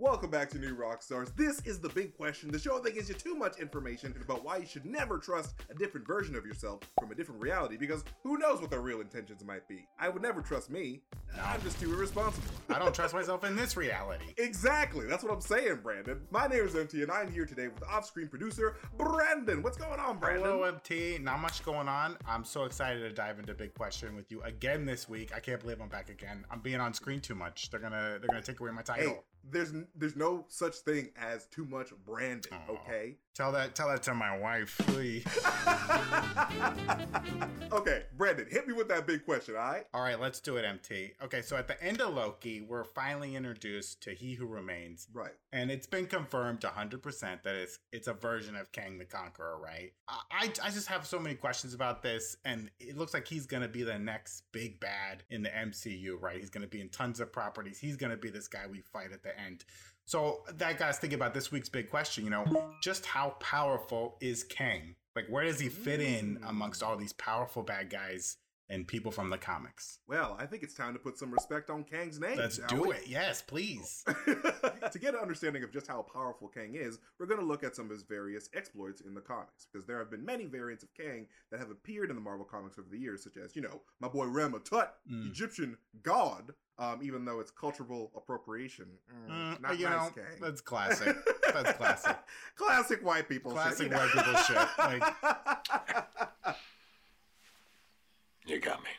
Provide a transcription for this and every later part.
Welcome back to New Rockstars. This is the big question, the show that gives you too much information about why you should never trust a different version of yourself from a different reality because who knows what their real intentions might be. I would never trust me. I'm just too irresponsible. I don't trust myself in this reality. Exactly. That's what I'm saying, Brandon. My name is MT and I'm here today with off-screen producer Brandon. What's going on, Brandon? Hello, MT. Not much going on. I'm so excited to dive into big question with you again this week. I can't believe I'm back again. I'm being on screen too much. They're gonna they're gonna take away my title. Hey, there's there's no such thing as too much branding. Aw. okay? Tell that tell that to my wife, please. okay, Brandon, hit me with that big question, all right? All right, let's do it, MT. Okay, so at the end of Loki, we're finally introduced to He Who Remains, Right. and it's been confirmed 100% that it's it's a version of Kang the Conqueror, right? I I I just have so many questions about this, and it looks like he's gonna be the next big bad in the MCU, right? He's gonna be in tons of properties. He's gonna be this guy we fight at the end. So that got us thinking about this week's big question. You know, just how powerful is Kang? Like, where does he fit in amongst all these powerful bad guys and people from the comics? Well, I think it's time to put some respect on Kang's name. Let's do we? it. Yes, please. to get an understanding of just how powerful Kang is, we're going to look at some of his various exploits in the comics, because there have been many variants of Kang that have appeared in the Marvel comics over the years, such as, you know, my boy Rama Tut, Mm. Egyptian god, um, even though it's cultural appropriation. Mm, Mm, not you nice, know, Kang. that's classic. That's classic. classic white people Classic shit. white know? people shit. Like, You got me.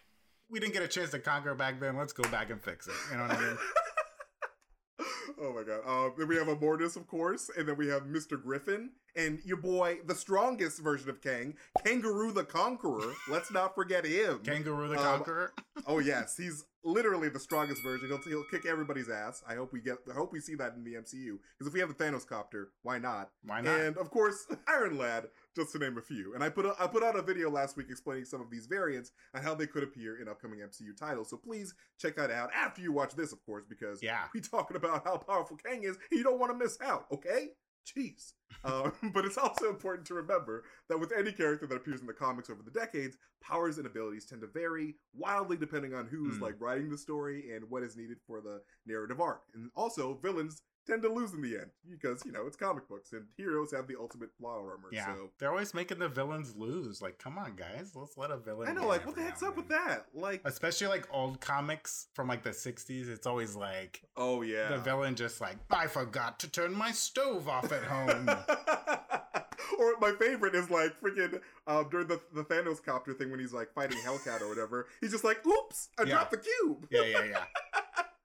we didn't get a chance to conquer back then. Let's go back and fix it. You know what I mean? oh my god. Um, then we have Immortus, of course, and then we have Mr. Griffin, and your boy, the strongest version of Kang, Kangaroo the Conqueror. Let's not forget him. Kangaroo the Um, Conqueror. oh yes, he's literally the strongest version. He'll, he'll kick everybody's ass. I hope we get. I hope we see that in the MCU. Because if we have the Thanos copter, why not? Why not? And of course, Iron Lad, just to name a few. And I put a, I put out a video last week explaining some of these variants and how they could appear in upcoming MCU titles. So please check that out after you watch this, of course, because Yeah. we talking about how powerful Kang is. And you don't want to miss out. Okay. Jeez. Um, but it's also important to remember that with any character that appears in the comics over the decades, powers and abilities tend to vary wildly depending on who's Hmm. like writing the story and what is needed for the narrative arc. And also, villains tend to lose in the end because you know it's comic books and heroes have the ultimate plot armor. Yeah. So They're always making the villains lose. Like, come on, guys. Let's let a villain. I know, like, what the heck's up with that? Like, Especially like old comics from like the 60s. It's always like oh yeah, the villain just like, I forgot to turn my stove off at home. or my favorite is like freaking um, during the, the Thanos copter thing when he's like fighting Hellcat or whatever. He's just like, "Oops, I Yeah. dropped the cube." yeah, yeah, yeah.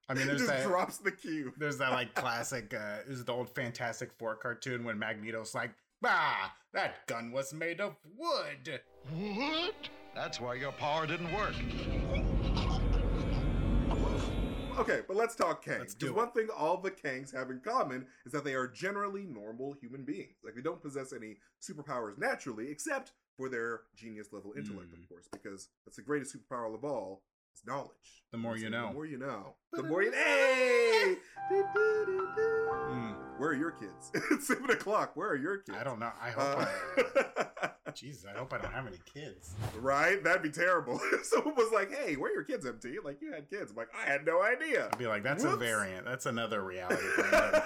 I mean, he there's just that. drops the cube. There's that like classic, uh, this is the old Fantastic Four cartoon when Magneto's like, bah, that gun was made of wood. What? That's why your power didn't work. Okay, but let's talk Kang. Do Because one thing all the Kangs have in common is that they are generally normal human beings. Like they don't possess any superpowers naturally, except for their genius level intellect, Mm. of course, because that's the greatest superpower of all. Is knowledge. The more you know. The more you know. The more you. Hey! Mm, Where are your kids? it's seven o'clock. Where are your kids? I don't know. I hope I. Uh, Jesus, I hope I don't have any kids. right? That'd be terrible. If Someone was like, "Hey, where are your kids, MT?" Like you had kids. I'm like, I had no idea. I'd be like, that's a variant. That's another reality. Brandon.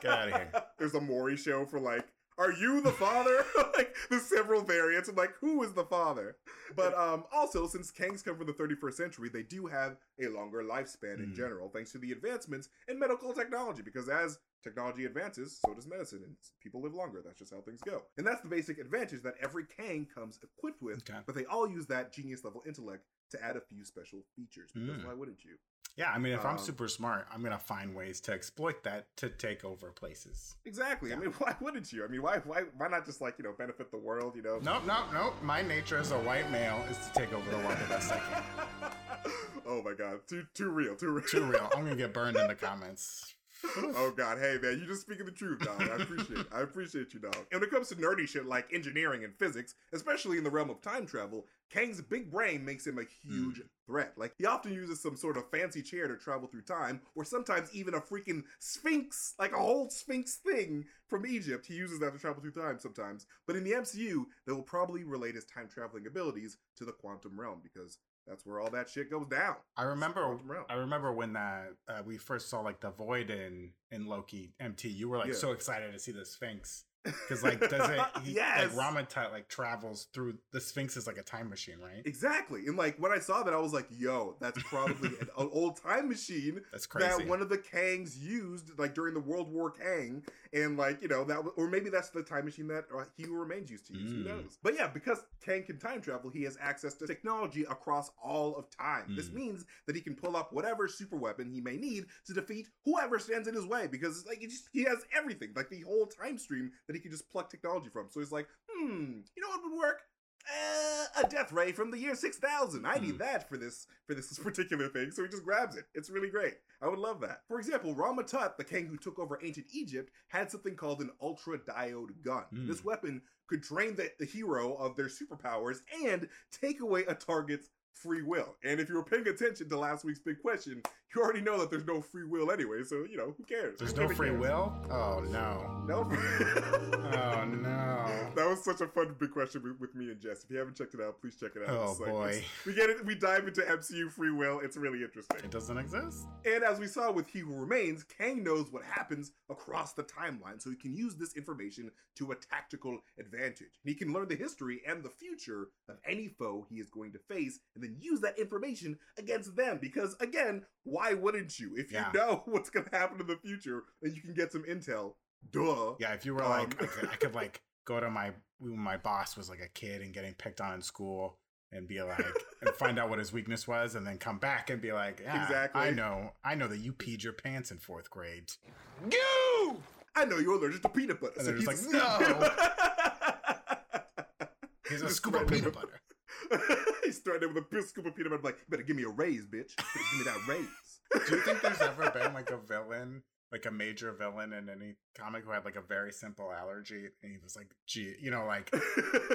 Get outta here. There's a Maury show for like, are you the father? like, the several variants. I'm like, who is the father? But um, also, since Kangs come from the 31st century, they do have a longer lifespan in Mm. general, thanks to the advancements in medical technology. Because as technology advances, so does medicine, and people live longer. That's just how things go. And that's the basic advantage that every Kang comes equipped with. Okay. But they all use that genius level intellect to add a few special features. Because Mm. why wouldn't you? Yeah, I mean, if I'm Um, super smart, I'm gonna find ways to exploit that to take over places. Exactly. I mean, why wouldn't you? I mean, why, why, why not just like you know benefit the world? You know, Nope, nope, nope. My nature as a white male is to take over the world the best I can. oh my god, too too real, too real, Too real. I'm gonna get burned in the comments. Oh god, hey man, you're just speaking the truth, dog. I appreciate, it. I appreciate you, dog. And when it comes to nerdy shit like engineering and physics, especially in the realm of time travel, Kang's big brain makes him a huge hmm. threat. Like he often uses some sort of fancy chair to travel through time, or sometimes even a freaking sphinx, like a whole sphinx thing from Egypt. He uses that to travel through time sometimes. But in the MCU, they will probably relate his time traveling abilities to the quantum realm because that's where all that shit goes down. I remember. I remember when uh, uh, we first saw like the void in in Loki MT. You were like Yeah. so excited to see the Sphinx because like does it? He, yes. Like Ramatut like travels through the Sphinx is like a time machine, right? Exactly. And like when I saw that, I was like, yo, that's probably an, an old time machine That's crazy. that one of the Kangs used like during the World War Kang. And like, you know, that or maybe that's the time machine that uh, He Who Remains used to use. Who Mm. knows? But yeah, because Kang can time travel, he has access to technology across all of time. This Mm. means that he can pull up whatever super weapon he may need to defeat whoever stands in his way because it's like he, just, he has everything, like the whole time stream that he can just pluck technology from. So he's like, hmm, you know what would work? Uh, a death ray from the year 6000 i need Hmm. that for this for this particular thing. So he just grabs it. It's really great. I would love that. For example ramatut the king who took over ancient egypt had something called an ultra diode gun. Hmm. this weapon could drain the, the hero of their superpowers and take away a target's free will. And if you were paying attention to last week's big question you already know that there's no free will anyway so you know who cares There's no free cares? will. Oh no. no Oh no. That was such a fun big question with, me and Jess. If you haven't checked it out, please check it out. Oh, like- boy. we get it. We dive into MCU free will. It's really interesting. It doesn't exist. And as we saw with He Who Remains, Kang knows what happens across the timeline, so he can use this information to a tactical advantage. He can learn the history and the future of any foe he is going to face, and then use that information against them. Because again, why wouldn't you? If you Yeah. know what's going to happen in the future, then you can get some intel. Duh. Yeah, if you were Um, like, I could, I could like go to my when my boss was like a kid and getting picked on in school and be like and find out what his weakness was and then come back and be like, yeah, Exactly. I know, I know that you peed your pants in fourth grade. I know you're allergic to peanut butter. And so they're just he's like, Here's a Just scoop of peanut butter. he's threatening with a big scoop of peanut butter. Like, you better give me a raise, bitch. You better give me that raise. Do you think there's ever been like a villain, like a major villain in any comic who had like a very simple allergy and he was like, gee, you know, like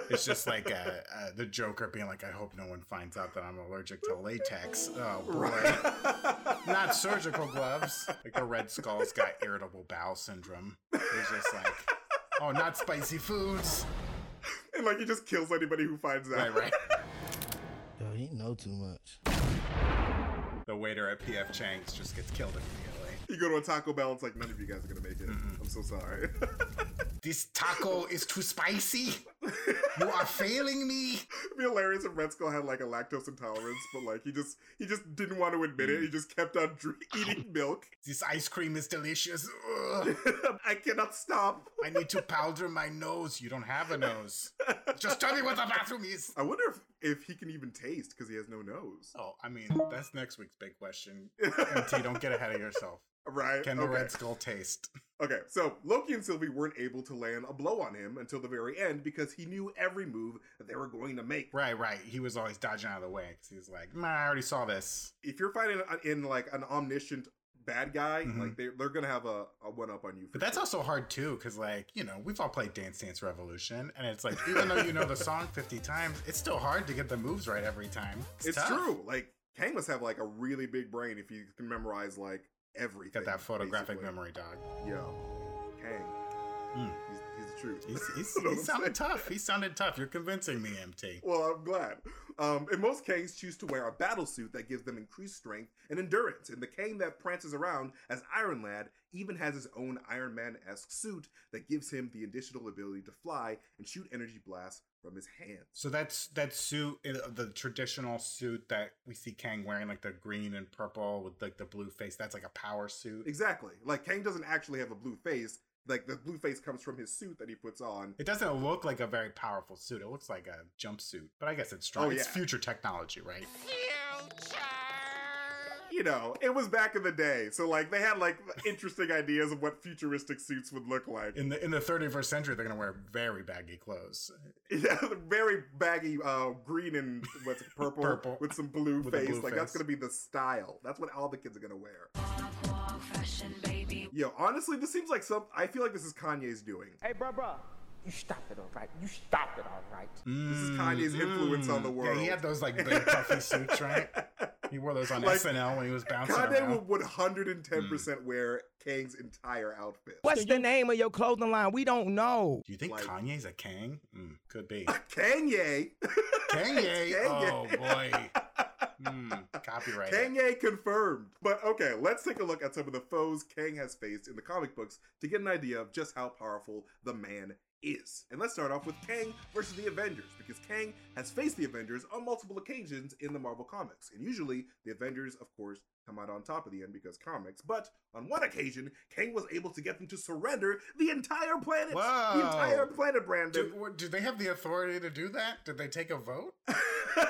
it's just like uh, uh, the Joker being like, I hope no one finds out that I'm allergic to latex. Oh boy. Not surgical gloves. Like the Red Skull's got irritable bowel syndrome. He's just like, oh, not spicy foods. and like he just kills anybody who finds out. Right, right. Yo, he know too much. The waiter at PF Chang's just gets killed immediately. You go to a Taco Bell, it's like none of you guys are gonna make it. Mm-mm. I'm so sorry. This taco is too spicy. You are failing me. It'd be hilarious if Red Skull had like a lactose intolerance, but like he just he just didn't want to admit Mm. it. He just kept on drink, eating milk. This ice cream is delicious. I cannot stop. I need to powder my nose. You don't have a nose. Just tell me what the bathroom is. I wonder if if he can even taste because he has no nose. Oh, I mean, that's next week's big question. MT, don't get ahead of yourself. right? Can the okay. Red Skull taste? Okay, so Loki and Sylvie weren't able to land a blow on him until the very end because he knew every move that they were going to make. Right, right. He was always dodging out of the way because he's like, "Man, I already saw this. If you're fighting in like an omniscient bad guy, Mhm. like they they're gonna have a, a one up on you. But that's sure. also hard too, because like you know we've all played Dance Dance Revolution, and it's like even though you know the song fifty times, it's still hard to get the moves right every time. it's tough. true. Like Kang must have like a really big brain if you can memorize like everything. Got that photographic basically. memory, dog. Yo, Kang, Mm. He's, he's the truth. He's, he's, he sounded tough. He sounded tough. You're convincing me, MT. Well, I'm glad. Um, and most Kangs choose to wear a battle suit that gives them increased strength and endurance. And the Kang that prances around as Iron Lad even has his own Iron Man esque suit that gives him the additional ability to fly and shoot energy blasts from his hands. So that's that suit, the traditional suit that we see Kang wearing, like the green and purple with like the blue face. That's like a power suit. Exactly. Like Kang doesn't actually have a blue face. Like the blue face comes from his suit that he puts on. It doesn't look like a very powerful suit. It looks like a jumpsuit, but I guess it's strong. Oh, It's future technology, right? You know, it was back in the day, so like they had like interesting ideas of what futuristic suits would look like. In the in the 31st century, they're gonna wear very baggy clothes. Yeah, very baggy uh, green and what's it, purple, Purple. with some blue With face. blue like that's gonna be the style. That's what all the kids are gonna wear. Fashion, baby. Yo, honestly, this seems like some. I feel like this is Kanye's doing. Hey, bro, bro, you stop it, all right? You stop it, all right? This is Kanye's influence on the world. Mm, Yeah, he had those like big puffy suits, right? He wore those on Like, SNL when he was bouncing Kanye around. would 110 percent wear Kang's entire outfit. What's the name of your clothing line? We don't know. Do you think like- Kanye's a Kang? Mm, could be. Kanye. Kanye? Kanye. Oh boy. Mm, copyright. Kanye confirmed. But okay, let's take a look at some of the foes Kang has faced in the comic books to get an idea of just how powerful the man is. And let's start off with Kang versus the Avengers, because Kang has faced the Avengers on multiple occasions in the Marvel Comics. And usually, the Avengers, of course, come out on top of the end because comics. But on one occasion, Kang was able to get them to surrender the entire planet. The entire planet, Brandon. Do, what- do they have the authority to do that? Did they take a vote?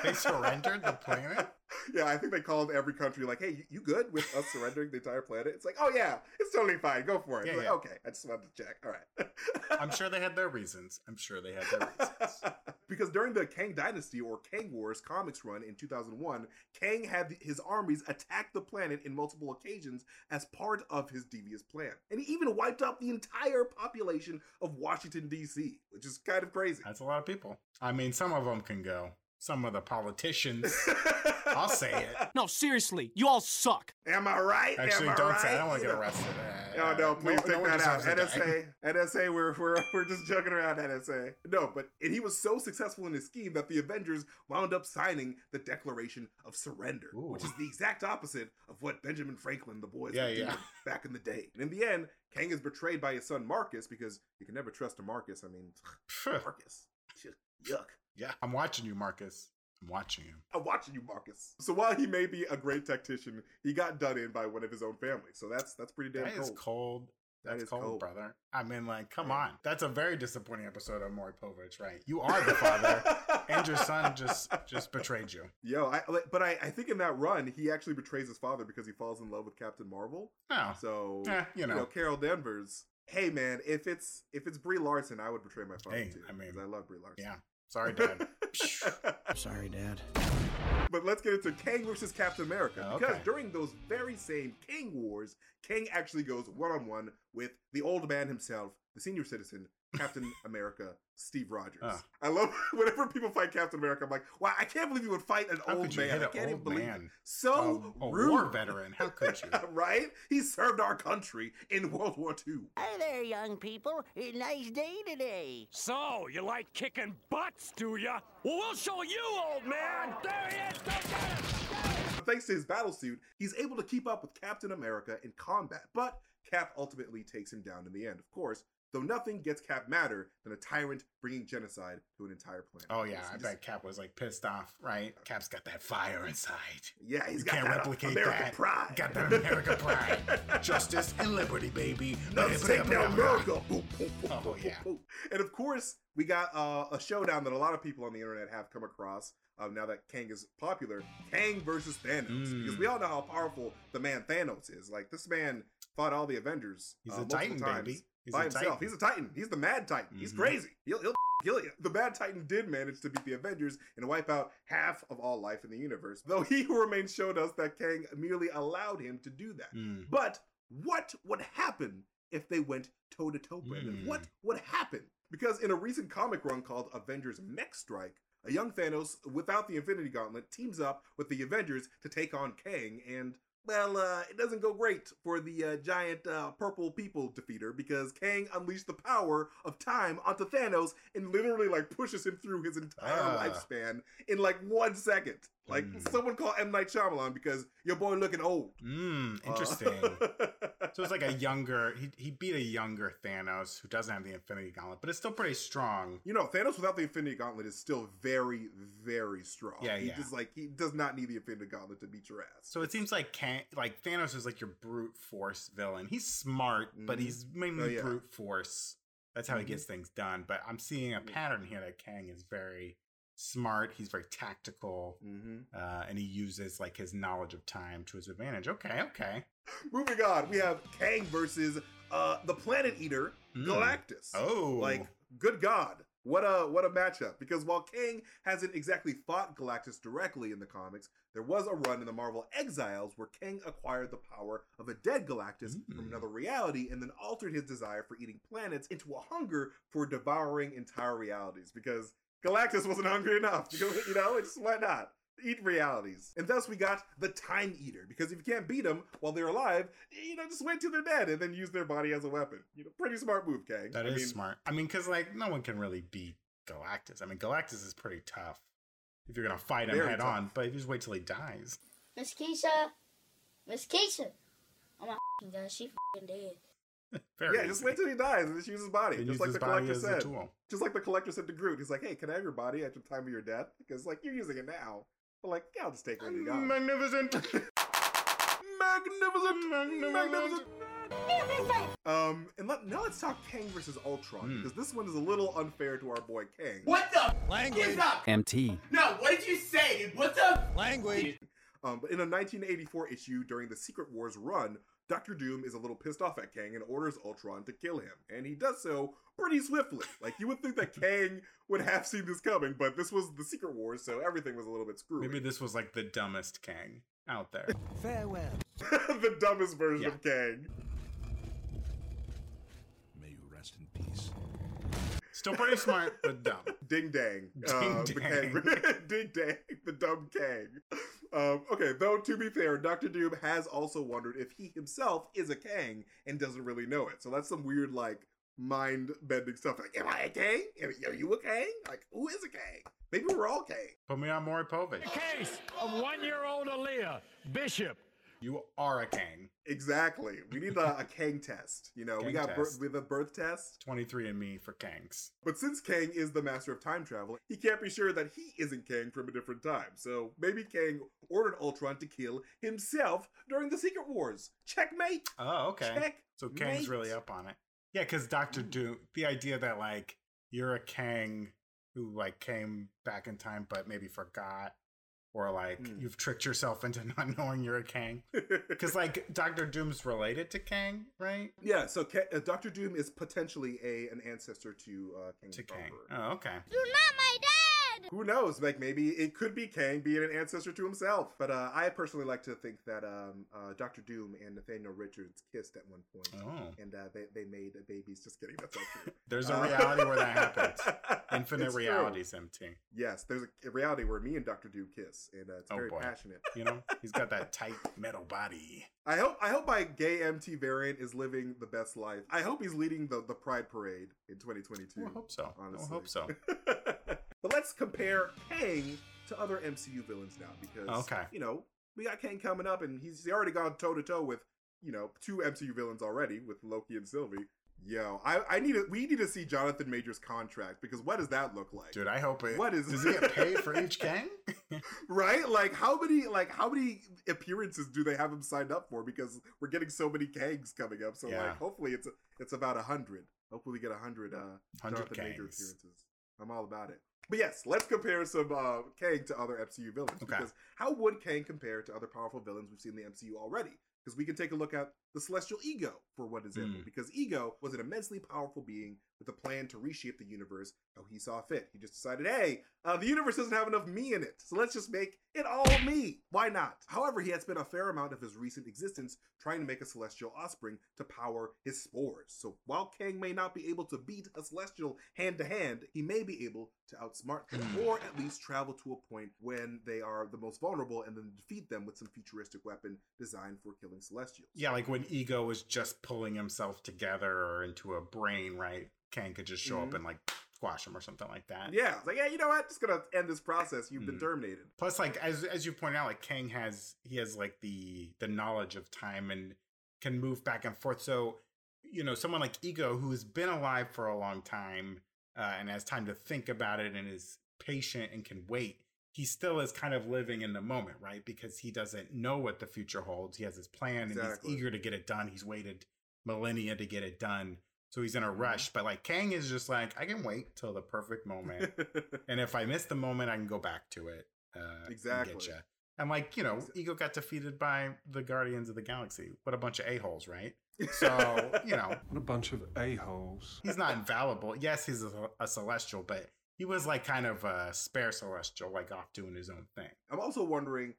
They surrendered the planet? yeah, I think they called every country like, "Hey, you, you good with us surrendering the entire planet?" It's like, "Oh yeah, it's totally fine. Go for it." Yeah, It's like, yeah. Okay, I just wanted to check. All right. I'm sure they had their reasons. I'm sure they had their reasons. because during the Kang Dynasty or Kang Wars comics run in 2001, Kang had his armies attack the planet in multiple occasions as part of his devious plan. And he even wiped out the entire population of Washington, D.C., which is kind of crazy. That's a lot of people. I mean, some of them can go. Some of the politicians. I'll say it. No, seriously, you all suck. Am I right? Actually, Am I don't right? say. I don't want to get arrested. No, no, please take one that out. deserves to die. NSA, NSA, we're, we're, we're just joking around, NSA. No, but and he was so successful in his scheme that the Avengers wound up signing the Declaration of Surrender, Ooh. which is the exact opposite of what Benjamin Franklin, the boys, Yeah, yeah. back in the day. And in the end, Kang is betrayed by his son Marcus because you can never trust a Marcus. I mean, Marcus, yuck. yeah, I'm watching you, Marcus. I'm watching you. I'm watching you, Marcus. So while he may be a great tactician, he got done in by one of his own family. So that's that's pretty damn That is cold. cold. That That's is cold, cold. brother. I mean, like, come Yeah. on. That's a very disappointing episode of Maury Povich, right? You are the father, and your son just just betrayed you. Yo, I, but I, I think in that run, he actually betrays his father because he falls in love with Captain Marvel. No, So, Eh, you know. Carol Danvers. Hey, man, if it's if it's Brie Larson, I would betray my father Hey, too. I mean, I love Brie Larson. yeah. Sorry, Dad. I'm sorry, Dad. but let's get into Kang versus Captain America Oh, because during those very same Kang Wars, Kang actually goes one on one with the old man himself, the senior citizen, Captain America, Steve Rogers. Ah. I love whenever people fight Captain America. I'm like, wow, I can't believe you would fight an How old could you man. hit I an can't even old believe it. man? So a, a rude. war veteran. How could you? right? He served our country in World War II. Hi there, young people. Nice day today. So, you like kicking butts, do ya? Well, we'll show you, old man. There he is. Thanks to his battle suit, he's able to keep up with Captain America in combat. But Cap ultimately takes him down in the end, of course. Though nothing gets Cap madder than a tyrant bringing genocide to an entire planet. Oh yeah, I just- bet Cap was like pissed off, right? Cap's got that fire inside. Yeah, he's you got can't that uh, replicate American that. pride. Got that America pride, justice and liberty, baby. Let's take down America. Oh, yeah. And of course, we got uh, a showdown that a lot of people on the internet have come across. Um, now that Kang is popular, Kang versus Thanos, Mm. because we all know how powerful the man Thanos is. Like this man fought all the Avengers. He's uh, a Titan, times baby. He's by himself. Titan. He's a Titan. He's the Mad Titan. He's Mhm. crazy. He'll, he'll kill you. The Mad Titan did manage to beat the Avengers and wipe out half of all life in the universe. Though he who remains showed us that Kang merely allowed him to do that. Mm. But what would happen if they went toe to toe? Hmm. What would happen? Because in a recent comic run called Avengers Mech Strike, a young Thanos without the Infinity Gauntlet teams up with the Avengers to take on Kang, and well, uh, it doesn't go great for the uh, giant uh, purple people defeater because Kang unleashed the power of time onto Thanos and literally like pushes him through his entire Ah. lifespan in like one second. Like Mm. someone call M Night Shyamalan because your boy looking old. Mm, Uh, interesting. so it's like a younger. He he beat a younger Thanos who doesn't have the Infinity Gauntlet, but it's still pretty strong. You know, Thanos without the Infinity Gauntlet is still very, very strong. Yeah, he yeah. just like he does not need the Infinity Gauntlet to beat your ass. So it seems like Kang, like Thanos is like your brute force villain. He's smart, but Mhm. he's mainly Oh, yeah. brute force. That's how Mhm. he gets things done. But I'm seeing a pattern here that Kang is very smart. He's very tactical, hmm uh, and he uses like his knowledge of time to his advantage. Okay, okay. Moving on, we have Kang versus uh the Planet Eater Mm. Galactus. Oh, like good God, what a what a matchup! Because while Kang hasn't exactly fought Galactus directly in the comics, there was a run in the Marvel Exiles where Kang acquired the power of a dead Galactus from Mm. another reality, and then altered his desire for eating planets into a hunger for devouring entire realities. Because Galactus wasn't hungry enough, you know, you know, it's why not? Eat realities. And thus we got the Time Eater, because if you can't beat them while they're alive, you know, just wait till they're dead and then use their body as a weapon. You know, pretty smart move, Kang. that I is mean, smart. I mean, because like no one can really beat Galactus. I mean, Galactus is pretty tough. if you're gonna fight him head tough. on. But if you just wait till he dies, Miss Keisha. Miss Keisha. Oh my f***ing god, she f***ing dead. very yeah, just wait till he dies and just use his body, And just like the collector said. Just like the collector said to Groot, he's like, "Hey, can I have your body at the time of your death? Because like you're using it now, but like, yeah, I'll just take what you got." Magnificent. magnificent, magnificent. Um, and let, now let's talk Kang versus Ultron Hmm. because this one is a little unfair to our boy Kang. What the language? MT. No, what did you say. What the Language. Um, but in a 1984 issue during the Secret Wars run, Doctor Doom is a little pissed off at Kang and orders Ultron to kill him, and he does so pretty swiftly. Like you would think that Kang would have seen this coming, but this was the Secret Wars, so everything was a little bit screwy. Maybe this was like the dumbest Kang out there. Farewell. the dumbest version Yeah. of Kang. Still pretty smart, but dumb. Ding dang. Ding uh, dang. Ding dang. The dumb Kang. Um, okay, though to be fair, Doctor Doom has also wondered if he himself is a Kang and doesn't really know it. So that's some weird, like, mind bending stuff. Like, am I a Kang? Are you a Kang? Like, who is a Kang? Maybe we're all Kang. Put me on Maury Povich. Case of one-year-old Aaliyah Bishop. You are a Kang. Exactly. We need a, a Kang test. You know, we got birth, with a birth test. 23 and me for Kangs. But since Kang is the master of time travel, he can't be sure that he isn't Kang from a different time. So maybe Kang ordered Ultron to kill himself during the Secret Wars. Checkmate. Oh, okay. Check. So Kang's really up on it. Yeah, because Doctor mm. Doom, the idea that like you're a Kang who like came back in time but maybe forgot, or like Hmm. you've tricked yourself into not knowing you're a Kang. Because like Doctor Doom's related to Kang, right? yeah, so Ka- uh, Doctor Doom is potentially a an ancestor to uh, King To Kang. Oh, okay. You're not my dad! Who knows? Like maybe it could be Kang being an ancestor to himself. But uh, I personally like to think that um, uh, Doctor Doom and Nathaniel Richards kissed at one point. Oh. And uh, they, they made babies. Just kidding. That's not true. There's a Uh, reality where that happens. Infinite it's true. realities, MT. Yes, there's a, a reality where me and Doctor Doom kiss, and uh, it's Oh, very boy. passionate. You know, he's got that tight metal body. I hope I hope my gay MT variant is living the best life. I hope he's leading the, the Pride Parade in 2022. I hope so. Honestly. I hope so. But let's compare Kang to other MCU villains now because Okay. you know we got Kang coming up, and he's, already gone toe to toe with you know two MCU villains already with Loki and Sylvie. Yo, I, I need to, we need to see Jonathan Majors' contract because what does that look like? Dude, I hope it. What is- Does he get paid for each Kang? right? Like how many like how many appearances do they have him signed up for? Because we're getting so many Kangs coming up. So Yeah. like hopefully it's it's about a hundred. Hopefully we get a hundred uh 100 Jonathan Major appearances. I'm all about it. But yes, let's compare some uh Kang to other MCU villains. Okay. Because how would Kang compare to other powerful villains we've seen in the MCU already? Because we can take a look at the Celestial Ego, for what is example. Hmm. Because Ego was an immensely powerful being with a plan to reshape the universe how he saw fit. He just decided, hey, uh, the universe doesn't have enough me in it, so let's just make it all me. Why not? However, he had spent a fair amount of his recent existence trying to make a celestial offspring to power his spores. So while Kang may not be able to beat a celestial hand to hand, he may be able to outsmart them, Hmm. or at least travel to a point when they are the most vulnerable and then defeat them with some futuristic weapon designed for killing celestials. Yeah, like when Ego was just pulling himself together or into a brain, right? Kang could just show up Mhm. and like squash him or something like that. Yeah, it's like, yeah, you know what? Just gonna end this process. You've been Mhm. terminated. Plus, like as as you pointed out, like Kang has he has like the the knowledge of time and can move back and forth. So you know, someone like Ego who's been alive for a long time uh, and has time to think about it and is patient and can wait. He still is kind of living in the moment, right? Because he doesn't know what the future holds. He has his plan and he's eager to get it done. He's waited millennia to get it done. So he's in a Mhm. rush. But like Kang is just like, I can wait till the perfect moment. and if I miss the moment, I can go back to it. Uh, Exactly. Get And like you know, Exactly. Ego got defeated by the Guardians of the Galaxy. What a bunch of a holes, right? So you know, What a bunch of a-holes. he's not infallible. Yes, he's a, a celestial, but he was like kind of a spare celestial, like off doing his own thing. I'm also wondering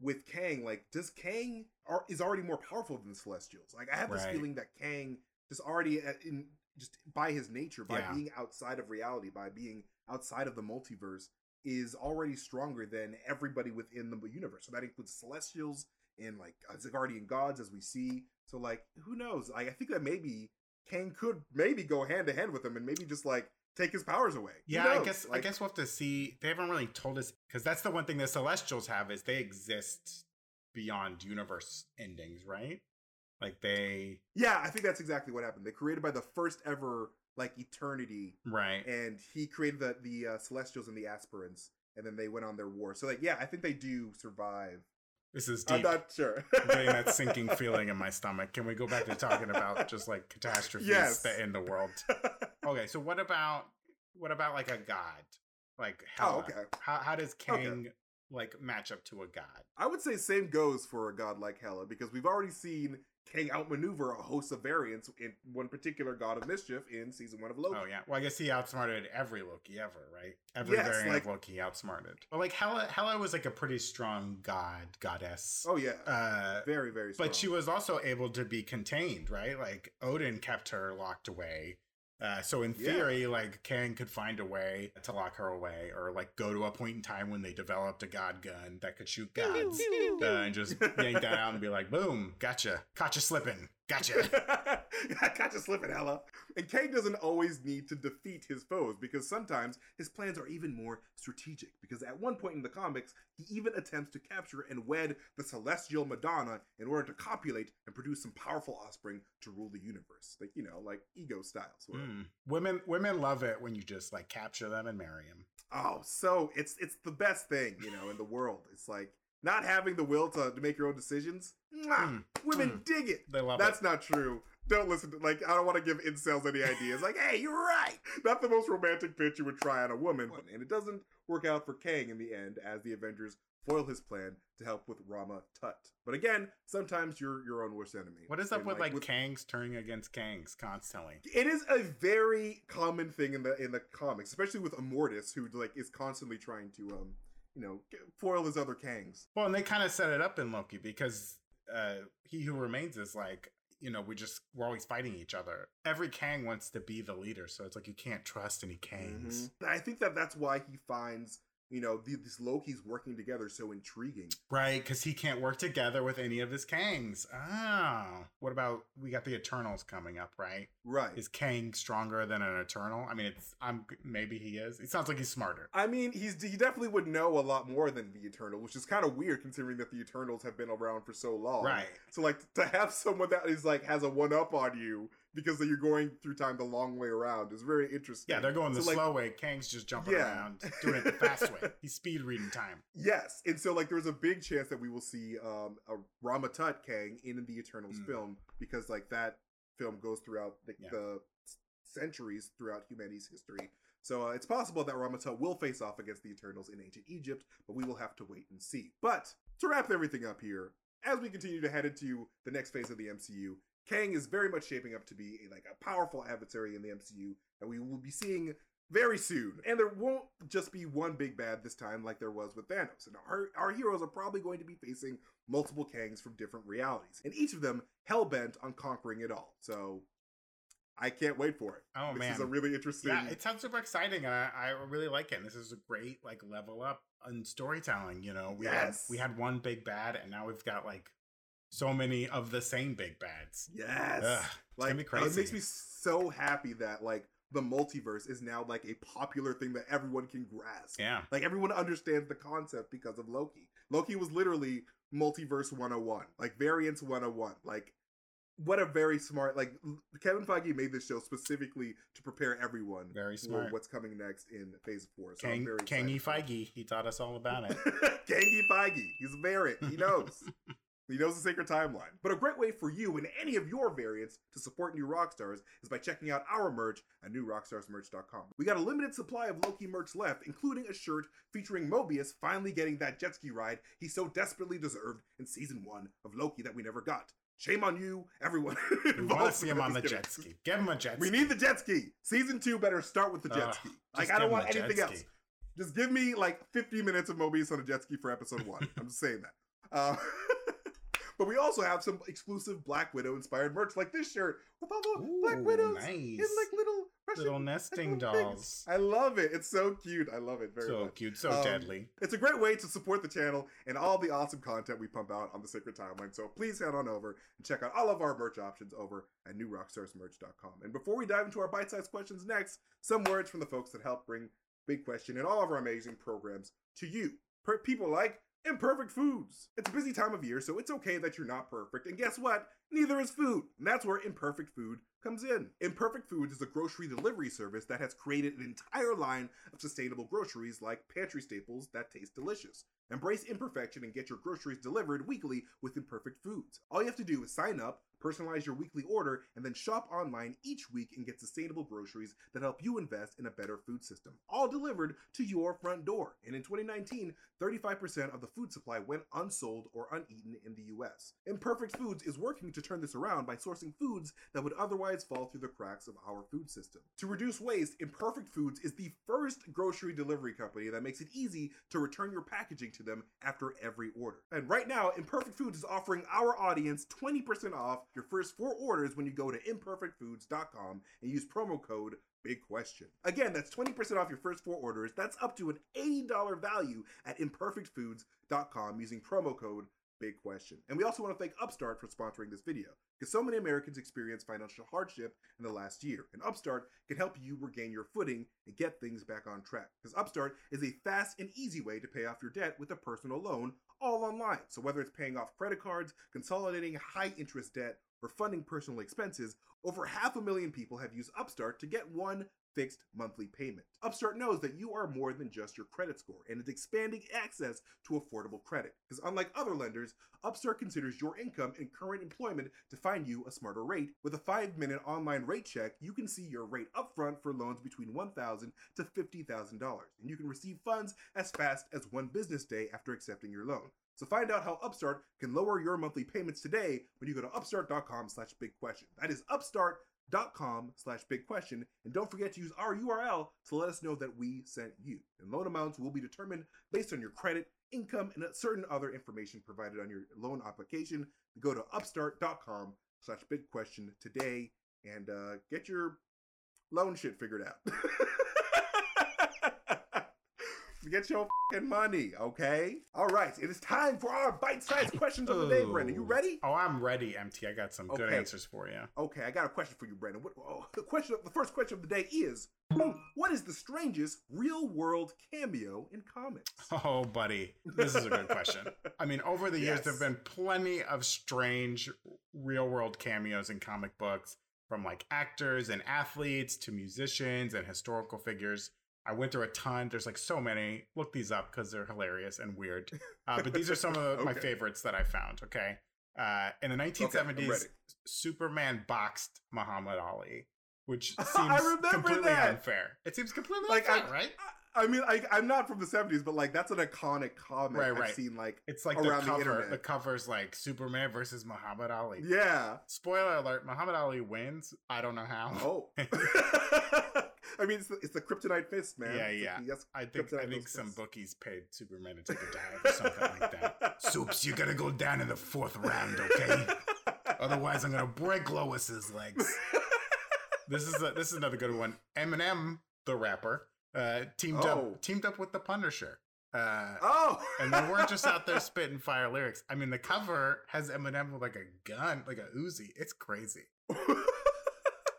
with Kang, like, does Kang are, is already more powerful than the Celestials? Like, I have this Right. feeling that Kang just already uh, in just by his nature, by Yeah. being outside of reality, by being outside of the multiverse, is already stronger than everybody within the universe. So that includes Celestials and like Asgardian gods, as we see. So like, who knows? I, I think that maybe Kang could maybe go hand to hand with him, and maybe just like take his powers away. Yeah, I guess I guess we'll have to see. They haven't really told us because that's the one thing the Celestials have is they exist beyond universe endings, right? Like they, Yeah, I think that's exactly what happened. They created by the first ever like eternity, right? and he created the the uh, Celestials and the Aspirants, and then they went on their war. So like, yeah, I think they do survive. This is I'm deep. not sure. I'm getting that sinking feeling in my stomach. Can we go back to talking about just like catastrophes Yes. that end the world? Okay, so what about what about like a god, like Oh, okay. How how does Okay. Like match up to a god? I would say same goes for a god like Hela because we've already seen Kang outmaneuver a host of variants in one particular god of mischief in season one of Loki. Oh yeah. Well, I guess he outsmarted every Loki ever, right? Every Yes, variant like- of Loki outsmarted. But like Hela, Hela was like a pretty strong god, goddess. Oh yeah, Uh, very very. Strong. but she was also able to be contained, right? Like Odin kept her locked away. Uh, so in Yeah. theory, like Kang could find a way to lock her away, or like go to a point in time when they developed a god gun that could shoot gods, uh, and just yank that out and be like, "Boom, gotcha, caught you slipping, gotcha." gotcha slipping, Hela. And Kang doesn't always need to defeat his foes because sometimes his plans are even more strategic. Because at one point in the comics, he even attempts to capture and wed the celestial Madonna in order to copulate and produce some powerful offspring to rule the universe. Like, you know, like ego style. Sort of. Mm. Women, women love it when you just like capture them and marry them. Oh, so it's it's the best thing, you know, in the world. It's like not having the will to, to make your own decisions. Mwah! Mm. Women Mm. dig it. They love That's it. not true. Don't listen to like I don't want to give incels any ideas. Like, hey, you're right. Not the most romantic pitch you would try on a woman, and it doesn't work out for Kang in the end as the Avengers foil his plan to help with Rama Tut. But again, sometimes you're your own worst enemy. What is up And, with like, Kangs turning against Kangs constantly? it is a very common thing in the in the comics, especially with Immortus, who like is constantly trying to um you know foil his other Kangs. Well, and they kind of set it up in Loki because uh, he who remains is like, you know, we just we're always fighting each other. Every Kang wants to be the leader, so it's like you can't trust any Kangs. Mhm. I think that that's why he finds you know the- these Lokis working together so intriguing. Right, because he can't work together with any of his Kangs. Oh. What about we got the Eternals coming up, right? Right. Is Kang stronger than an Eternal? I mean, it's I'm maybe he is. It sounds like he's smarter. I mean, he's he definitely would know a lot more than the Eternal, which is kind of weird considering that the Eternals have been around for so long. Right. So like to have someone that is like has a one up on you because you're going through time the long way around is very interesting. Yeah, they're going the So, like, slow way. Kang's just jumping Yeah. around, doing it the fast way. He's speed reading time. Yes, and so like there's a big chance that we will see um a Ramatut Kang in the Eternals Mm. film because like that film goes throughout the, Yeah. the centuries throughout humanity's history. So uh, it's possible that Ramatut will face off against the Eternals in ancient Egypt, but we will have to wait and see. But to wrap everything up here, as we continue to head into the next phase of the MCU, Kang is very much shaping up to be a, like a powerful adversary in the MCU that we will be seeing very soon. And there won't just be one big bad this time like there was with Thanos. And our, our heroes are probably going to be facing multiple Kangs from different realities, and each of them hell bent on conquering it all. So I can't wait for it. Oh this man, this is a really interesting. Yeah, it sounds super exciting. and I, I really like it. And this is a great like level up in storytelling. You know, we Yes. had we had one big bad, and now we've got like so many of the same big bads. Yes. Ugh, like It makes me so happy that like the multiverse is now like a popular thing that everyone can grasp. Yeah, Like everyone understands the concept because of Loki. Loki was literally multiverse 101, like variance 101. Like what a very smart like Kevin Feige made this show specifically to prepare everyone Very smart. for what's coming next in phase 4. So I'm very Kangy. Feige, he taught us all about it. Kangy Feige. He's a variant. He knows. he knows the sacred timeline. But a great way for you and any of your variants to support New Rockstars is by checking out our merch at newrockstarsmerch.com. We got a limited supply of Loki merch left, including a shirt featuring Mobius finally getting that jet ski ride he so desperately deserved in season one of Loki that we never got. Shame on you, everyone. We want to see him on the jet ski. Give him a jet ski. We need the jet ski. Season two better start with the jet Ugh, ski. Like I don't want anything else. Just give me like 50 minutes of Mobius on a jet ski for episode one. I'm just saying that. Uh, but we also have some exclusive Black Widow inspired merch, like this shirt with all the Black Widows nice. in like little question. Little nesting dolls. I love it. It's so cute. I love it very So much. cute, so Um, deadly. It's a great way to support the channel and all the awesome content we pump out on the Sacred Timeline. So please head on over and check out all of our merch options over at newrockstarsmerch.com. And before we dive into our bite-sized questions next, some words from the folks that help bring Big Question and all of our amazing programs to you. People like Imperfect Foods. It's a busy time of year, so it's okay that you're not perfect. And guess what? Neither is food. And that's where Imperfect Food comes in. Imperfect Foods is a grocery delivery service that has created an entire line of sustainable groceries like pantry staples that taste delicious. Embrace imperfection and get your groceries delivered weekly with Imperfect Foods. All you have to do is sign up, personalize your weekly order, and then shop online each week and get sustainable groceries that help you invest in a better food system. All delivered to your front door. And in 2019, 35% of the food supply went unsold or uneaten in the US. Imperfect Foods is working to turn this around by sourcing foods that would otherwise fall through the cracks of our food system. To reduce waste, Imperfect Foods is the first grocery delivery company that makes it easy to return your packaging to them after every order. And right now, Imperfect Foods is offering our audience 20% off your first four orders when you go to imperfectfoods.com and use promo code Big question. Again, that's 20% off your first four orders. That's up to an $80 value at imperfectfoods.com using promo code Big Question. And we also want to thank Upstart for sponsoring this video because so many Americans experience financial hardship in the last year, and Upstart can help you regain your footing and get things back on track. Because Upstart is a fast and easy way to pay off your debt with a personal loan all online. So whether it's paying off credit cards, consolidating high interest debt, or funding personal expenses, over half a million people have used Upstart to get one fixed monthly payment. Upstart knows that you are more than just your credit score and is expanding access to affordable credit. Because unlike other lenders, Upstart considers your income and current employment to find you a smarter rate. With a five minute online rate check, you can see your rate upfront for loans between $1,000 to $50,000, and you can receive funds as fast as one business day after accepting your loan. So find out how Upstart can lower your monthly payments today when you go to upstart.com slash big question. That is upstart.com slash big question. And don't forget to use our URL to let us know that we sent you. And loan amounts will be determined based on your credit, income, and certain other information provided on your loan application. Go to upstart.com slash big question today and uh, get your loan shit figured out. Get your fucking money, okay? All right, it is time for our bite-sized questions of the day, Brendan. You ready? Oh, I'm ready, MT. I got some good answers for you. Okay, I got a question for you, Brandon. What, oh, the question, the first question of the day is, hmm, what is the strangest real-world cameo in comics? Oh, buddy, this is a good question. I mean, over the years, Yes. there have been plenty of strange real world cameos in comic books from like actors and athletes to musicians and historical figures. I went through a ton. There's like so many. Look these up because they're hilarious and weird. Uh, but these are some of my favorites that I found. Okay. Uh, in the 1970s, ready. Superman boxed Muhammad Ali, which I seems remember completely that. unfair. It seems completely Like, unfair, I- right? I mean, I, I'm not from the 70s, but like that's an iconic comic Right, I've right. seen like It's like around the the cover. internet. The, cover's like Superman versus Muhammad Ali. Yeah. Spoiler alert: Muhammad Ali wins. I don't know how. Oh. I mean, it's the, it's the kryptonite fist, man. Yeah, yeah. yes, I think I think some fists. bookies paid Superman to take a dive or something like that. Soups, you gotta go down in the fourth round, okay? Otherwise, I'm gonna break Lois's legs. This is a, this is another good one. Eminem, the rapper, uh, teamed Oh. up teamed up with the Punisher. Uh, Oh. and they weren't just out there spitting fire lyrics. I mean, the cover has Eminem with like a gun, like a Uzi. It's crazy.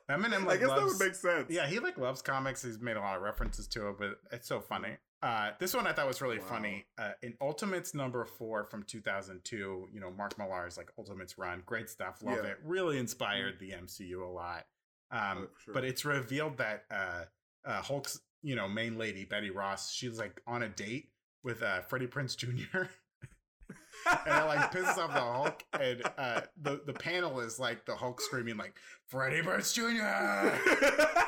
Eminem, I like, I guess that loves, would make sense. Yeah, he like loves comics. He's made a lot of references to it, but it's so funny. Uh, this one I thought was really Wow. funny. Uh, in Ultimates number four from 2002, you know, Mark Millar's like Ultimates run, great stuff, love Yeah. it. Really inspired the MCU a lot. Um, Oh, sure. But it's revealed that uh, uh, Hulk's, you know, main lady Betty Ross, she's like on a date with uh, Freddie Prinze Jr. and it like pisses off the Hulk, and uh, the the panel is like the Hulk screaming like Freddie Prinze Jr.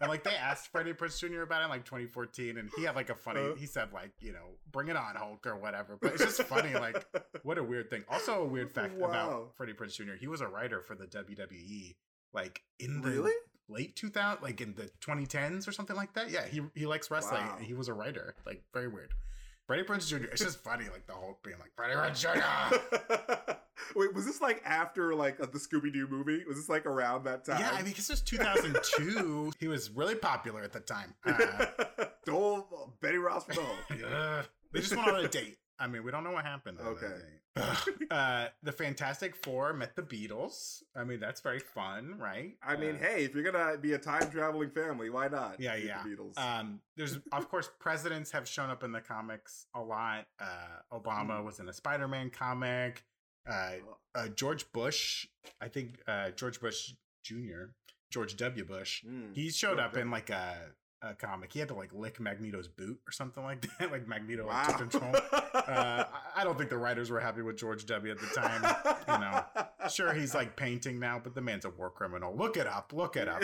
And like they asked Freddie Prinze Jr. about it in like 2014, and he had like a funny. Uh. he said like you know, bring it on Hulk or whatever. But it's just funny. Like what a weird thing. Also a weird fact Wow. about Freddie Prinze Jr. He was a writer for the WWE, like in the Really? late 2000, like in the 2010s or something like that. Yeah, he he likes wrestling. Wow. He was a writer. Like very weird. Freddie Prinze Jr. It's just funny, like the whole being like Freddie Prinze Jr. Wait, was this like after like the Scooby Doo movie? Was this like around that time? Yeah, I mean, this was 2002. he was really popular at the time. Uh, Dole, Betty Ross Dole. uh, they just went on a date. I mean, we don't know what happened. Okay. uh, the Fantastic Four met the Beatles. I mean, that's very fun, right? I mean, Uh, hey, if you're gonna be a time traveling family, why not? Yeah, yeah. The Beatles. Um, there's of course presidents have shown up in the comics a lot. Uh, Obama Mm. was in a Spider-Man comic. Uh, uh, George Bush, I think uh, George Bush Jr., George W. Bush, Mm, he showed up in like a, a comic. He had to like lick Magneto's boot or something like that. like Magneto wow. took control. Uh, I- I don't think the writers were happy with George W. at the time. You know, sure he's like painting now, but the man's a war criminal. Look it up. Look it up.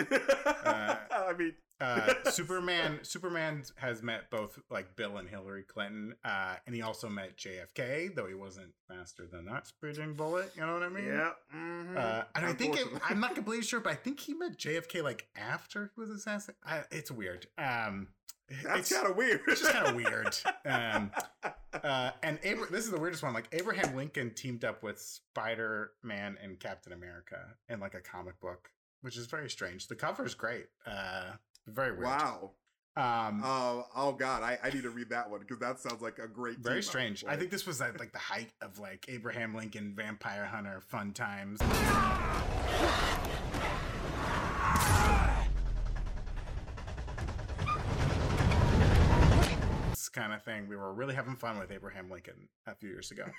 Uh, I mean, uh, Superman Superman has met both like Bill and Hillary Clinton, uh, and he also met JFK, though he wasn't faster than that speeding bullet. You know what I mean? yeah. mhm. Uh, and I think it, I'm not completely sure, but I think he met JFK like after he was assassinated. I, it's weird. Um, That's it's- kind of weird. it's just kind of weird. Um, uh, and Abra- this is the weirdest one. Like Abraham Lincoln teamed up with Spider Man and Captain America in like a comic book, which is very strange. The cover is great. Uh, very weird. wow. Um, Oh, oh God, I, I need to read that one because that sounds like a great. very strange. I think this was at like the height of like Abraham Lincoln vampire hunter fun times. Kind of thing. We were really having fun with Abraham Lincoln a few years ago.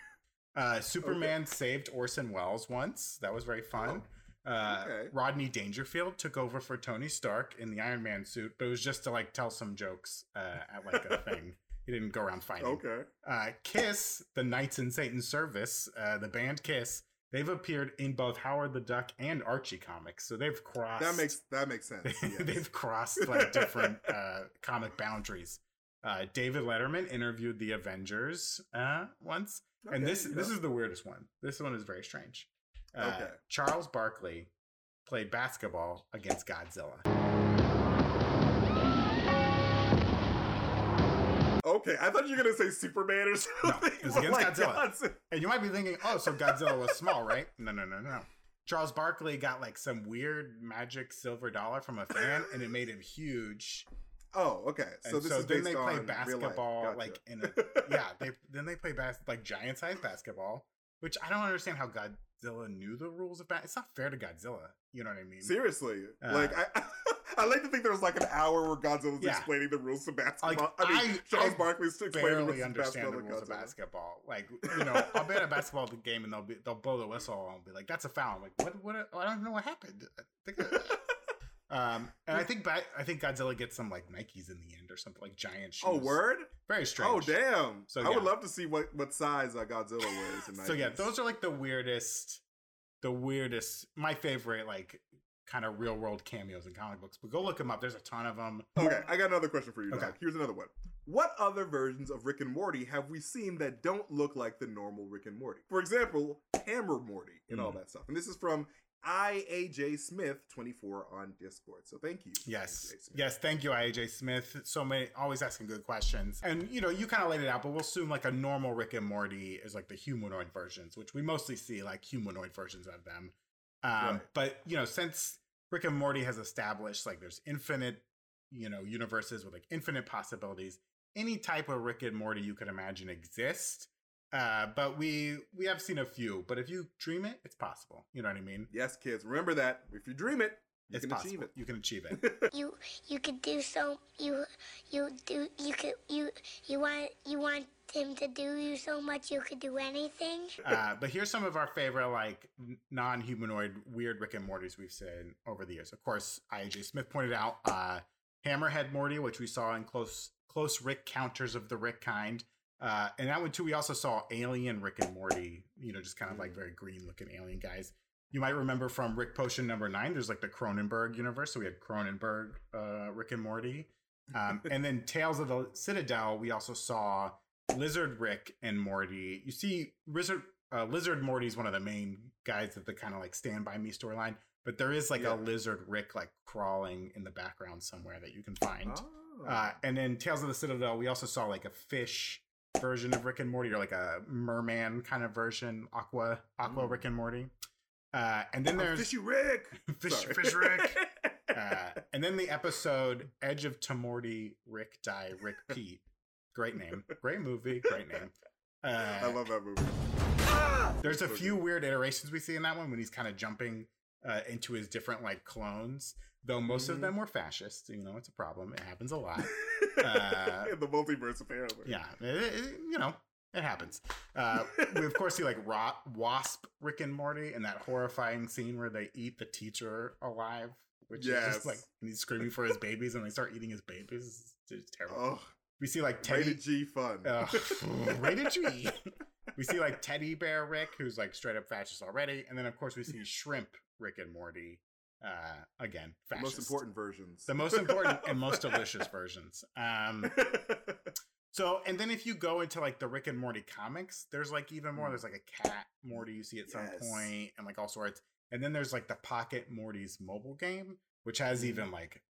Uh, Superman saved Orson Welles once. That was very fun. Uh, okay. Rodney Dangerfield took over for Tony Stark in the Iron Man suit, but it was just to like tell some jokes uh, at like a thing. He didn't go around fighting. Okay. Uh, Kiss, the Knights in Satan's Service, uh, the band Kiss, they've appeared in both Howard the Duck and Archie comics, so they've crossed. That makes that makes sense. yes. they've crossed like different uh, comic boundaries. Uh, David Letterman interviewed the Avengers uh, once, and this yeah. this is the weirdest one. This one is very strange. Uh, Okay. Charles Barkley played basketball against Godzilla. Okay, I thought you were gonna say Superman or something. it was against like, Godzilla. God's- And you might be thinking, oh, so Godzilla was small, right? No, no, no, no. Charles Barkley got like some weird magic silver dollar from a fan, and it made him huge. Oh, okay. So And this so is then they play basketball, Gotcha. like in a yeah. They then they play bas- like giant size basketball, which I don't understand how Godzilla knew the rules of that. It's not fair to Godzilla. You know what I mean? Seriously, Uh, like I, I like to think there was like an hour where Godzilla was Yeah. explaining the rules of basketball. Like, I mean, I- Charles I Barkley's explaining the rules barely of understand the rules of basketball. Like, you know, I'll be at a basketball game and they'll be they'll blow the whistle and be like, "That's a foul." I'm like, "What? What? I don't know what happened." Um, and I think ba- I think Godzilla gets some like Nikes in the end or something like giant shoes. Oh, word! Very strange. Oh, damn! So, I would love to see what what size uh, Godzilla wears. In So yeah, those are like the weirdest, the weirdest. My favorite like kind of real world cameos in comic books. But go look them up. There's a ton of them. Okay, I got another question for you, Okay. Doc. Here's another one. What other versions of Rick and Morty have we seen that don't look like the normal Rick and Morty? For example, Hammer Morty and all Hmm. that stuff. And this is from IAJ Smith 24 on Discord. So thank you. Yes. Yes. Thank you, IAJ Smith. So many, always asking good questions. And, you know, you kind of laid it out, but we'll assume like a normal Rick and Morty is like the humanoid versions, which we mostly see like humanoid versions of them. Um, Right. But, you know, since Rick and Morty has established like there's infinite, you know, universes with like infinite possibilities, any type of Rick and Morty you could imagine exist. Uh, but we we have seen a few. But if you dream it, it's possible. You know what I mean? Yes, kids, remember that. If you dream it, you it's can possible. achieve it. You can achieve it. You you could do so you you do you could you you want you want him to do you so much you could do anything. uh, but here's some of our favorite like non-humanoid weird Rick and Mortys we've seen over the years. Of course, IAJ Smith pointed out uh, Hammerhead Morty, which we saw in close close Rick counters of the Rick kind. Uh, and that one too, we also saw Alien Rick and Morty. You know, just kind of like very green looking alien guys. You might remember from Rick Potion number nine. There's like the Cronenberg universe, so we had Cronenberg, uh, Rick and Morty, um, and then Tales of the Citadel. We also saw Lizard Rick and Morty. You see, Lizard uh, Lizard Morty is one of the main guys of the kind of like Stand By Me storyline, but there is like Yeah. a Lizard Rick like crawling in the background somewhere that you can find. Oh. Uh, and then Tales of the Citadel, we also saw like a fish version of Rick and Morty, or like a merman kind of version, Aqua Aqua Mm. Rick and Morty. Uh, and then Oh, there's Fishy Rick. Fish. Fish Rick. Uh, and then the episode Edge of Tomorty, Rick Die, Rick Pete. Great name. Great movie. Great name. Uh, I love that movie. there's a few weird iterations we see in that one when he's kind of jumping uh, into his different like clones. Though most of Mhm. them were fascist. You know, it's a problem. It happens a lot. Uh, in the multiverse, apparently. Yeah, it- it- you know, it happens. Uh, we of course see like Ro- Wasp, Rick and Morty, and that horrifying scene where they eat the teacher alive, which is just like he's screaming for his babies, and they start eating his babies. It's, terrible. Oh, We see like Teddy. rated G fun. Ugh, rated G. we see like Teddy Bear Rick, who's like straight up fascist already, and then of course we see Shrimp Rick and Morty. Uh, again, the fascist. most important versions. the most important and most delicious versions. Um, so, and then if you go into like the Rick and Morty comics, there's like even more. There's like a cat Morty you see at some. Yes. point, and like all sorts. And then there's like the Pocket Morty's mobile game, which has Mm. even like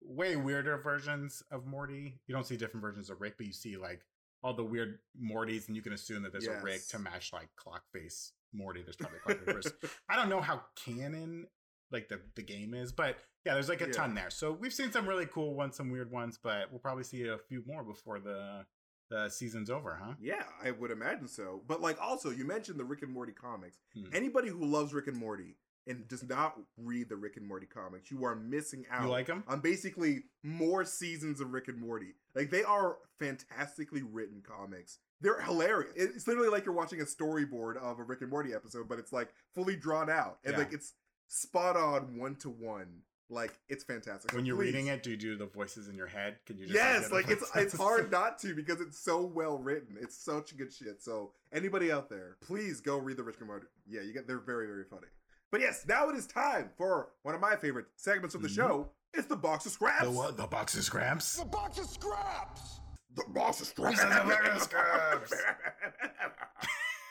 way weirder versions of Morty. You don't see different versions of Rick, but you see like all the weird Mortys, and you can assume that there's a Rick to match like Clockface Morty. There's probably Clockface. I don't know how canon like the the game is, but yeah, there's like a Yeah. ton there. So we've seen some really cool ones, some weird ones, but we'll probably see a few more before the the season's over, huh? yeah, I would imagine so. But like, also, you mentioned the Rick and Morty comics. Hmm. Anybody who loves Rick and Morty and does not read the Rick and Morty comics, you are missing out. You like them? on basically more seasons of Rick and Morty. Like they are fantastically written comics. They're hilarious. It's literally like you're watching a storyboard of a Rick and Morty episode, but it's like fully drawn out and Yeah. like it's spot on one to one. Like it's fantastic. When So you're please- reading it, do you do the voices in your head? Can you? Just Yes, like it's it's hard not to because it's so well written. It's such good shit. So anybody out there, please go read the Rick and Morty. Yeah, you get they're very very funny. But yes, now it is time for one of my favorite segments of the Mhm. show. It's the box of scraps. The what? The box of scraps. The box of scraps! The boss is scraps. This is the box of scraps.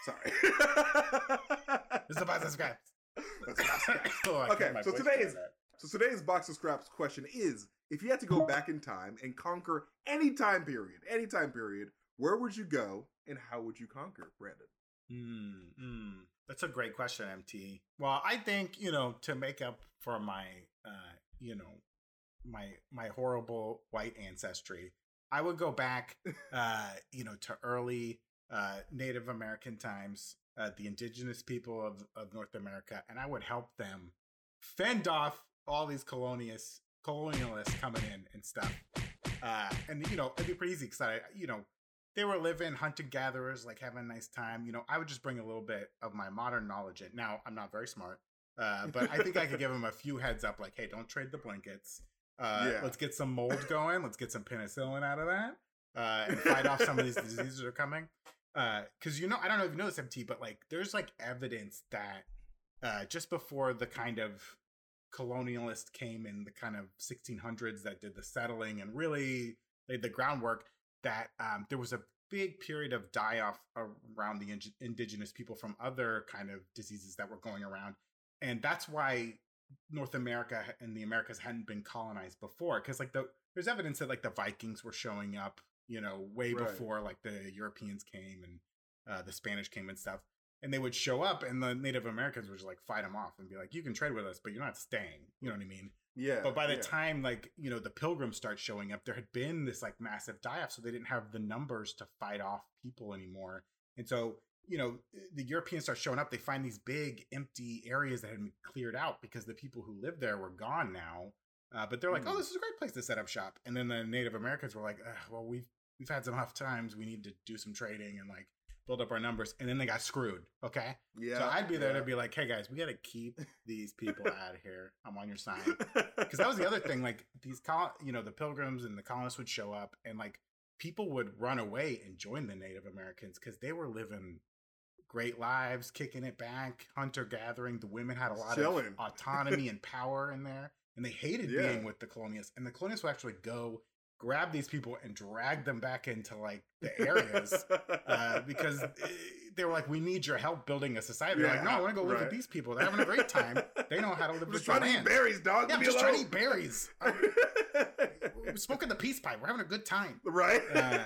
Sorry. This is the box of scraps. That's not scraps. Oh, I Okay, can't my so voice today's-. So today's box of scraps question is: If you had to go back in time and conquer any time period, any time period, where would you go and how would you conquer, Brandon? Mm, mm. That's a great question, MT. Well, I think you know to make up for my, uh, you know, my my horrible white ancestry, I would go back, uh, you know, to early uh, Native American times, uh, the indigenous people of of North America, and I would help them fend off all these colonialists colonialists coming in and stuff. Uh, and you know, it'd be pretty easy because I, you know, they were living hunter gatherers, like having a nice time. You know, I would just bring a little bit of my modern knowledge in. Now, I'm not very smart, uh, but I think I could give them a few heads up, like, hey, don't trade the blankets. Uh, Yeah. Let's get some mold going. Let's get some penicillin out of that uh, and fight off some of these diseases that are coming. Because you know, I don't know if you know this, MT, but like, there's like evidence that uh, just before the kind of colonialist came in the kind of 1600s that did the settling and really laid the groundwork that um, there was a big period of die off around the ing- indigenous people from other kind of diseases that were going around and that's why north america and the americas hadn't been colonized before because like the there's evidence that like the vikings were showing up you know way Right. before like the europeans came and uh, the spanish came and stuff and they would show up and the native americans would just like fight them off and be like you can trade with us but you're not staying you know what i mean Yeah. but by the yeah. time like you know the pilgrims start showing up there had been this like massive die-off so they didn't have the numbers to fight off people anymore and so you know the europeans start showing up they find these big empty areas that had been cleared out because the people who lived there were gone now uh, but they're like Hmm. oh this is a great place to set up shop and then the native americans were like well we've we've had some tough times we need to do some trading and like build up our numbers and then they got screwed okay yeah. so I'd be there yeah. to be like, hey guys, we got to keep these people out of here. I'm on your side. Because that was the other thing. Like these, col- you know, the pilgrims and the colonists would show up, and like people would run away and join the Native Americans because they were living great lives, kicking it back, hunter gathering. The women had a lot Chilling. of autonomy and power in there, and they hated Yeah. being with the colonists. And the colonists would actually go grab these people and drag them back into like the areas uh, because eh, they were like, "We need your help building a society." They're like, "No, I want to go live right. with these people. They're having a great time. They know how to live I'm with just trying to eat berries, dog. Yeah, I'm just trying to eat berries. I'm- we're smoking the peace pipe. We're having a good time. right? Uh,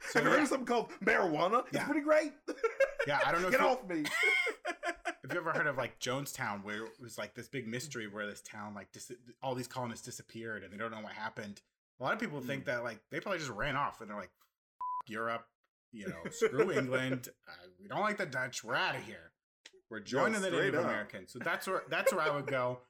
So, Have you heard of something called marijuana? It's Yeah. pretty great. Yeah, I don't know Get off me. Have you ever heard of like Jonestown, where it was like this big mystery where this town, like dis- all these colonists disappeared and they don't know what happened? A lot of people Hmm. think that like they probably just ran off and they're like, "F- Europe, you know, screw England. Uh, we don't like the Dutch. We're out of here. We're joining the Native up. Americans. So that's where that's where I would go.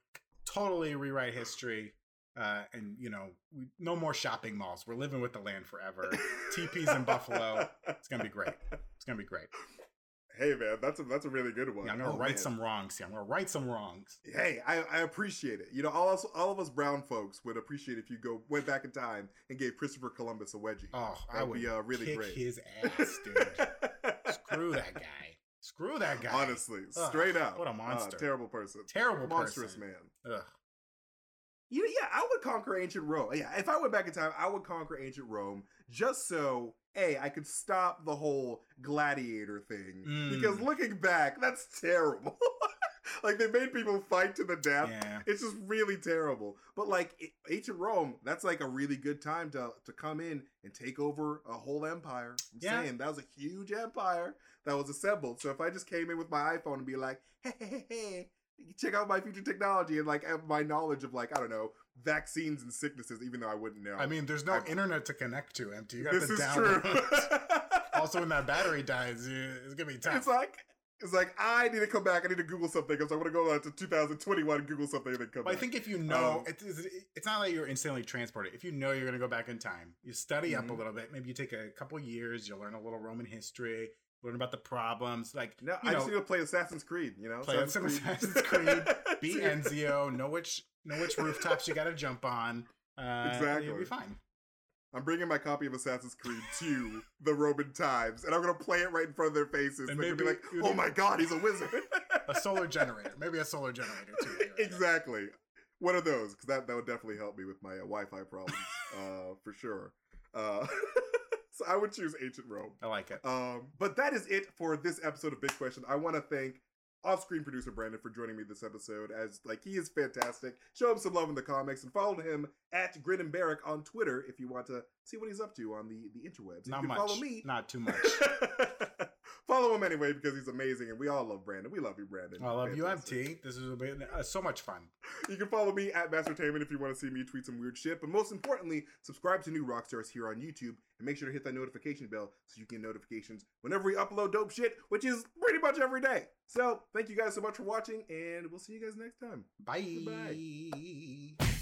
Totally rewrite history. Uh, and you know, we, no more shopping malls. We're living with the land forever. TP's in Buffalo. It's gonna be great. It's gonna be great. Hey man, that's a that's a really good one. Yeah, I'm gonna Oh, right man. some wrongs here. I'm gonna right some wrongs. Hey, I, I appreciate it. You know, all us, all of us brown folks would appreciate if you go went back in time and gave Christopher Columbus a wedgie. Oh, That'd would be uh, really kick great. his ass, dude. Screw that guy. Screw that guy. Honestly, Ugh, straight up. What a Uh, monster. terrible person. Terrible Monstrous person. man. Ugh. You yeah, I would conquer ancient Rome. Yeah, if I went back in time, I would conquer ancient Rome just so a I could stop the whole gladiator thing. Mm. Because looking back, that's terrible. like they made people fight to the death. Yeah. It's just really terrible. But like ancient Rome, that's like a really good time to to come in and take over a whole empire. I'm Yeah. saying that was a huge empire that was assembled. So if I just came in with my iPhone and be like, hey, hey, hey, hey, check out my future technology and like my knowledge of like I don't know vaccines and sicknesses, even though I wouldn't know. I mean, there's no I- internet to connect to, MT. You got this to is download. true. also, when that battery dies, it's gonna be tough. it's like. It's like I need to come back. I need to Google something because I want to go out to 2021 and Google something and then come But I think if you know, Um, it's, it's not like you're instantly transported. If you know you're going to go back in time, you study up a Mhm. little bit. Maybe you take a couple years. You'll learn a little Roman history, learn about the problems. Like no, I know, just need to play Assassin's Creed. You know, play some Assassin's Creed, beat Ezio, know which know which rooftops you got to jump on. Uh, Exactly. you'll be fine. I'm bringing my copy of Assassin's Creed to the Roman times, and I'm gonna play it right in front of their faces. And And they're gonna be like, "Oh my god, he's a wizard!" A solar generator, maybe a solar generator too. right exactly. One of those, because that, that would definitely help me with my uh, Wi-Fi problems, uh, for sure. Uh, so I would choose ancient Rome. I like it. Um, but that is it for this episode of Big Question. I want to thank off-screen producer Brandon for joining me this episode. As like he is fantastic. Show him some love in the comics and follow him at Grin and Barrack on Twitter if you want to see what he's up to on the the interwebs. Not much. follow me. Not too much. Follow him anyway because he's amazing and we all love Brandon. We love you, Brandon. I love you, Fantastic. MT. This has been uh, so much fun. You can follow me at Mastertainment if you want to see me tweet some weird shit. But most importantly, subscribe to New Rockstars here on YouTube and make sure to hit that notification bell so you get notifications whenever we upload dope shit, which is pretty much every day. So thank you guys so much for watching, and we'll see you guys next time. Bye. Goodbye.